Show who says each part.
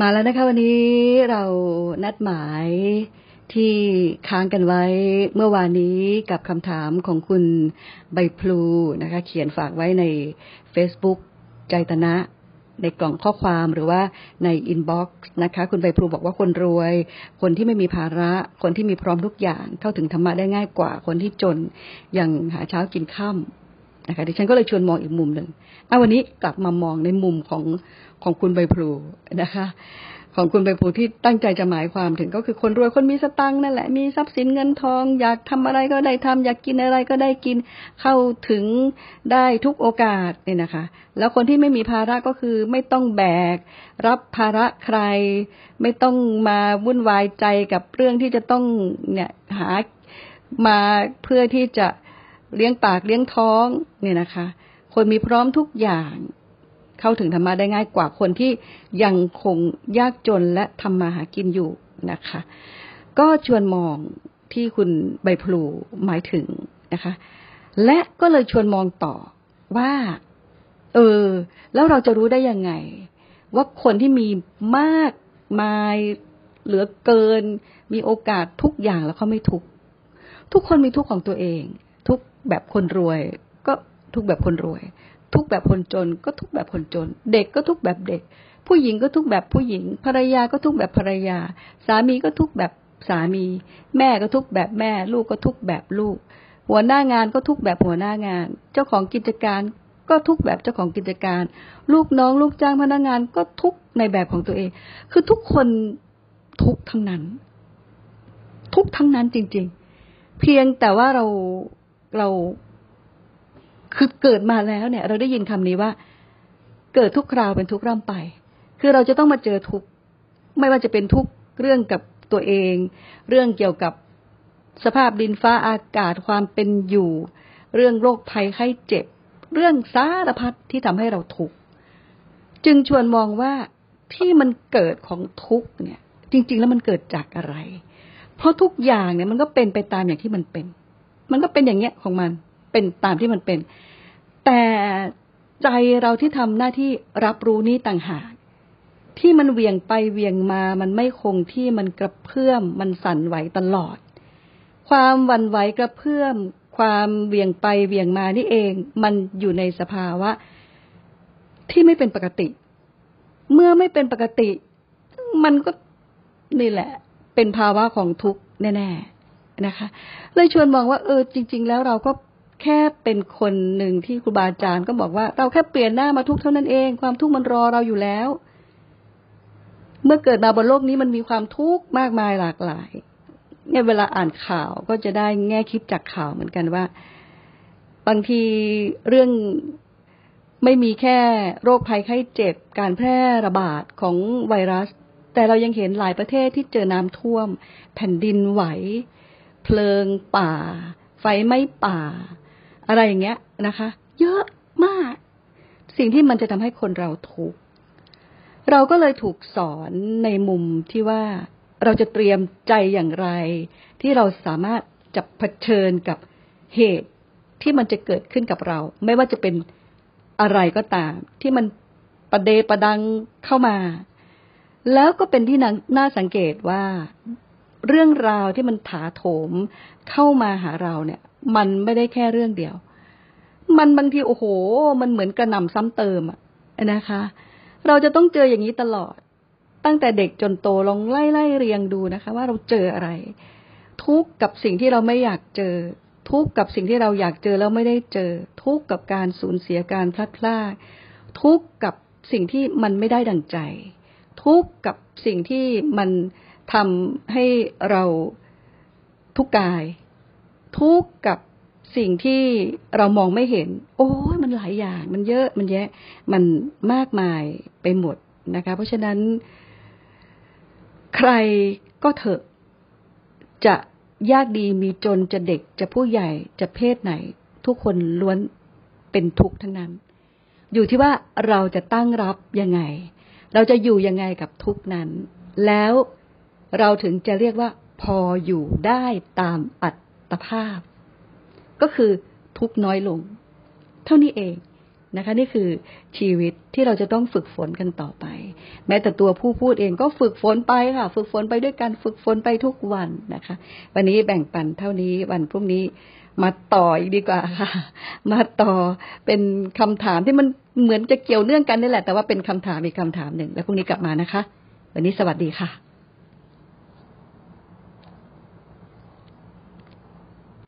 Speaker 1: มาแล้วนะคะวันนี้เรานัดหมายที่ค้างกันไว้เมื่อวานนี้กับคำถามของคุณใบพลูนะคะ เขียนฝากไว้ใน Facebook ใจตนะในกล่องข้อความหรือว่าใน inbox นะคะ คุณใบพลูบอกว่าคนรวย คนที่ไม่มีภาระ คนที่มีพร้อมทุกอย่างเข้าถึงธรรมะได้ง่ายกว่าคนที่จนอย่างหาเช้ากินค่ำนะคะดิฉันก็เลยชวนมองอีกมุมหนึ่งเอาวันนี้กลับมามองในมุมของ ของคุณใบพลูนะคะ ของคุณใบพลูที่ตั้งใจจะหมายความถึงก็คือคนรวยคนมีสตังค์นั่นแหละมีทรัพย์สินเงินทอง อยากทำอะไรก็ได้ทำอยากกินอะไรก็ได้กินเข้าถึงได้ทุกโอกาสเนี่ยนะคะ แล้วคนที่ไม่มีภาระก็คือไม่ต้องแบก รับภาระใคร ไม่ต้องมาวุ่นวายใจกับเรื่องที่จะต้องเนี่ยหามาเพื่อที่จะเลี้ยงปากเลี้ยงท้องเนี่ยนะคะ คนมีพร้อมทุกอย่าง เข้าถึงธรรมะได้ง่ายกว่าคนที่ยังคงยากจนและทำมาหากินอยู่นะคะ ก็ชวนมองที่คุณใบพลูหมายถึงนะคะ และก็เลยชวนมองต่อว่า เออ แล้วเราจะรู้ได้ยังไง ว่าคนที่มีมากมายเหลือเกิน มีโอกาสทุกอย่างแล้วเขาไม่ทุกทุกคนมีทุกของตัวเอง ทุกแบบคนรวย ก็ทุกแบบคนรวย ทุกแบบคนจน ก็ทุกแบบคนจน เด็กก็ทุกแบบเด็ก ผู้หญิงก็ทุกแบบผู้หญิง ภรรยาก็ทุกแบบภรรยา สามีก็ทุกแบบสามี แม่ก็ทุกแบบแม่ ลูกก็ทุกแบบลูก หัวหน้างานก็ทุกแบบหัวหน้างาน เจ้าของกิจการก็ทุกแบบเจ้าของกิจการ ลูกน้องลูกจ้างพนักงานก็ทุกในแบบของตัวเอง คือทุกคนทุกทั้งนั้น ทุกทั้งนั้นจริง ๆ เพียงแต่ว่าเราเรา คือเกิดมาแล้วเนี่ย เราได้ยินคำนี้ว่า เกิดทุกคราวเป็นทุกร่ำไป คือเราจะต้องมาเจอทุกไม่ว่าจะเป็นทุกเรื่องกับตัวเอง เรื่องเกี่ยวกับสภาพดินฟ้าอากาศความเป็นอยู่ เรื่องโรคภัยไข้เจ็บ เรื่องสารพัดที่ทำให้เราทุกข์จึงชวนมองว่าที่มันเกิดของทุกข์เนี่ย จริง ๆ แล้วมันเกิดจากอะไร เพราะทุกอย่างเนี่ยมันก็เป็นไปตามอย่างที่มันเป็น มันก็เป็นอย่างเงี้ยของมัน เป็นตามที่มันเป็น แต่ใจเราที่ทำหน้าที่รับรู้นี้ต่างหากที่มันเวียงไปเวียงมา มันไม่คงที่มันกระเพื่อม มันสั่นไหวตลอด ความวันไหวกระเพื่อม ความเวียงไปเวียงมานี่เอง มันอยู่ในสภาวะ ที่ไม่เป็นปกติ เมื่อไม่เป็นปกติ มันก็นี่แหละ เป็นภาวะของทุกข์แน่ ๆ นะคะ เลยชวนมองว่า เออ จริง ๆ แล้วเราก็ แค่เป็นคนหนึ่งที่ครูบาอาจารย์ก็บอกว่า เราแค่เปลี่ยนหน้ามาทุกเท่านั้นเอง ความทุกข์มันรอเราอยู่แล้ว เมื่อเกิดมาบนโลกนี้มันมีความทุกข์มากมายหลากหลาย เนี่ยเวลาอ่านข่าวก็จะได้แง่คิดจากข่าวเหมือนกันว่า บางทีเรื่องไม่มีแค่โรคภัยไข้เจ็บการแพร่ระบาดของไวรัส แต่เรายังเห็นหลายประเทศที่เจอน้ำท่วม แผ่นดินไหว เพลิงป่า ไฟไหม้ป่า อะไรอย่างเงี้ยนะคะ เยอะมาก สิ่งที่มันจะทำให้คนเราทุกข์เราก็เลยถูกสอนในมุมที่ว่าเราจะเตรียมใจอย่างไร ที่เราสามารถจะเผชิญกับเหตุที่มันจะเกิดขึ้นกับเรา ไม่ว่าจะเป็นอะไรก็ตาม ที่มันประเดประดังเข้ามา แล้วก็เป็นที่น่าสังเกตว่าเรื่องราวที่มันถาโถมเข้ามาหาเราเนี่ย มันไม่ได้แค่เรื่องเดียว มันบางทีโอ้โห มันเหมือนกระหน่ำซ้ำเติมอะนะคะ เราจะต้องเจออย่างนี้ตลอด ตั้งแต่เด็กจนโตลองไล่ไล่เรียงดูนะคะ ว่าเราเจออะไร ทุกกับสิ่งที่เราไม่อยากเจอ ทุกกับสิ่งที่เราอยากเจอแล้วไม่ได้เจอ ทุกกับการสูญเสียการพลัดพรากทุกกับสิ่งที่มันไม่ได้ดังใจ ทุกกับสิ่งที่มันทำให้เราทุกกาย ทุกข์กับสิ่งที่เรามองไม่เห็น โอ้ยมันหลายอย่าง มันเยอะมันแยะ มันมากมายไปหมดนะคะ เพราะฉะนั้น ใครก็เถอะจะยากดีมีจนจะเด็กจะผู้ใหญ่จะเพศไหน ทุกคนล้วนเป็นทุกข์ทั้งนั้น อยู่ที่ว่าเราจะตั้งรับยังไง เราจะอยู่ยังไงกับทุกนั้น แล้วเราถึงจะเรียกว่าพออยู่ได้ตามอั ตภาพ ก็คือทุกน้อยลง เท่านี้เองนะคะ นี่คือชีวิตที่เราจะต้องฝึกฝนกันต่อไป แม้แต่ตัวผู้พูดเองก็ฝึกฝนไปค่ะ ฝึกฝนไปด้วยกันฝึกฝนไปทุกวันนะคะ วันนี้แบ่งปันเท่านี้วันพรุ่งนี้มาต่ออีกดีกว่าค่ะ มาต่อเป็นคำถามที่มันเหมือนจะเกี่ยวเนื่องกันนี่แหละ แต่ว่าเป็นคำถามอีกคำถามหนึ่งแล้วพรุ่งนี้กลับมานะคะ วันนี้สวัสดีค่ะ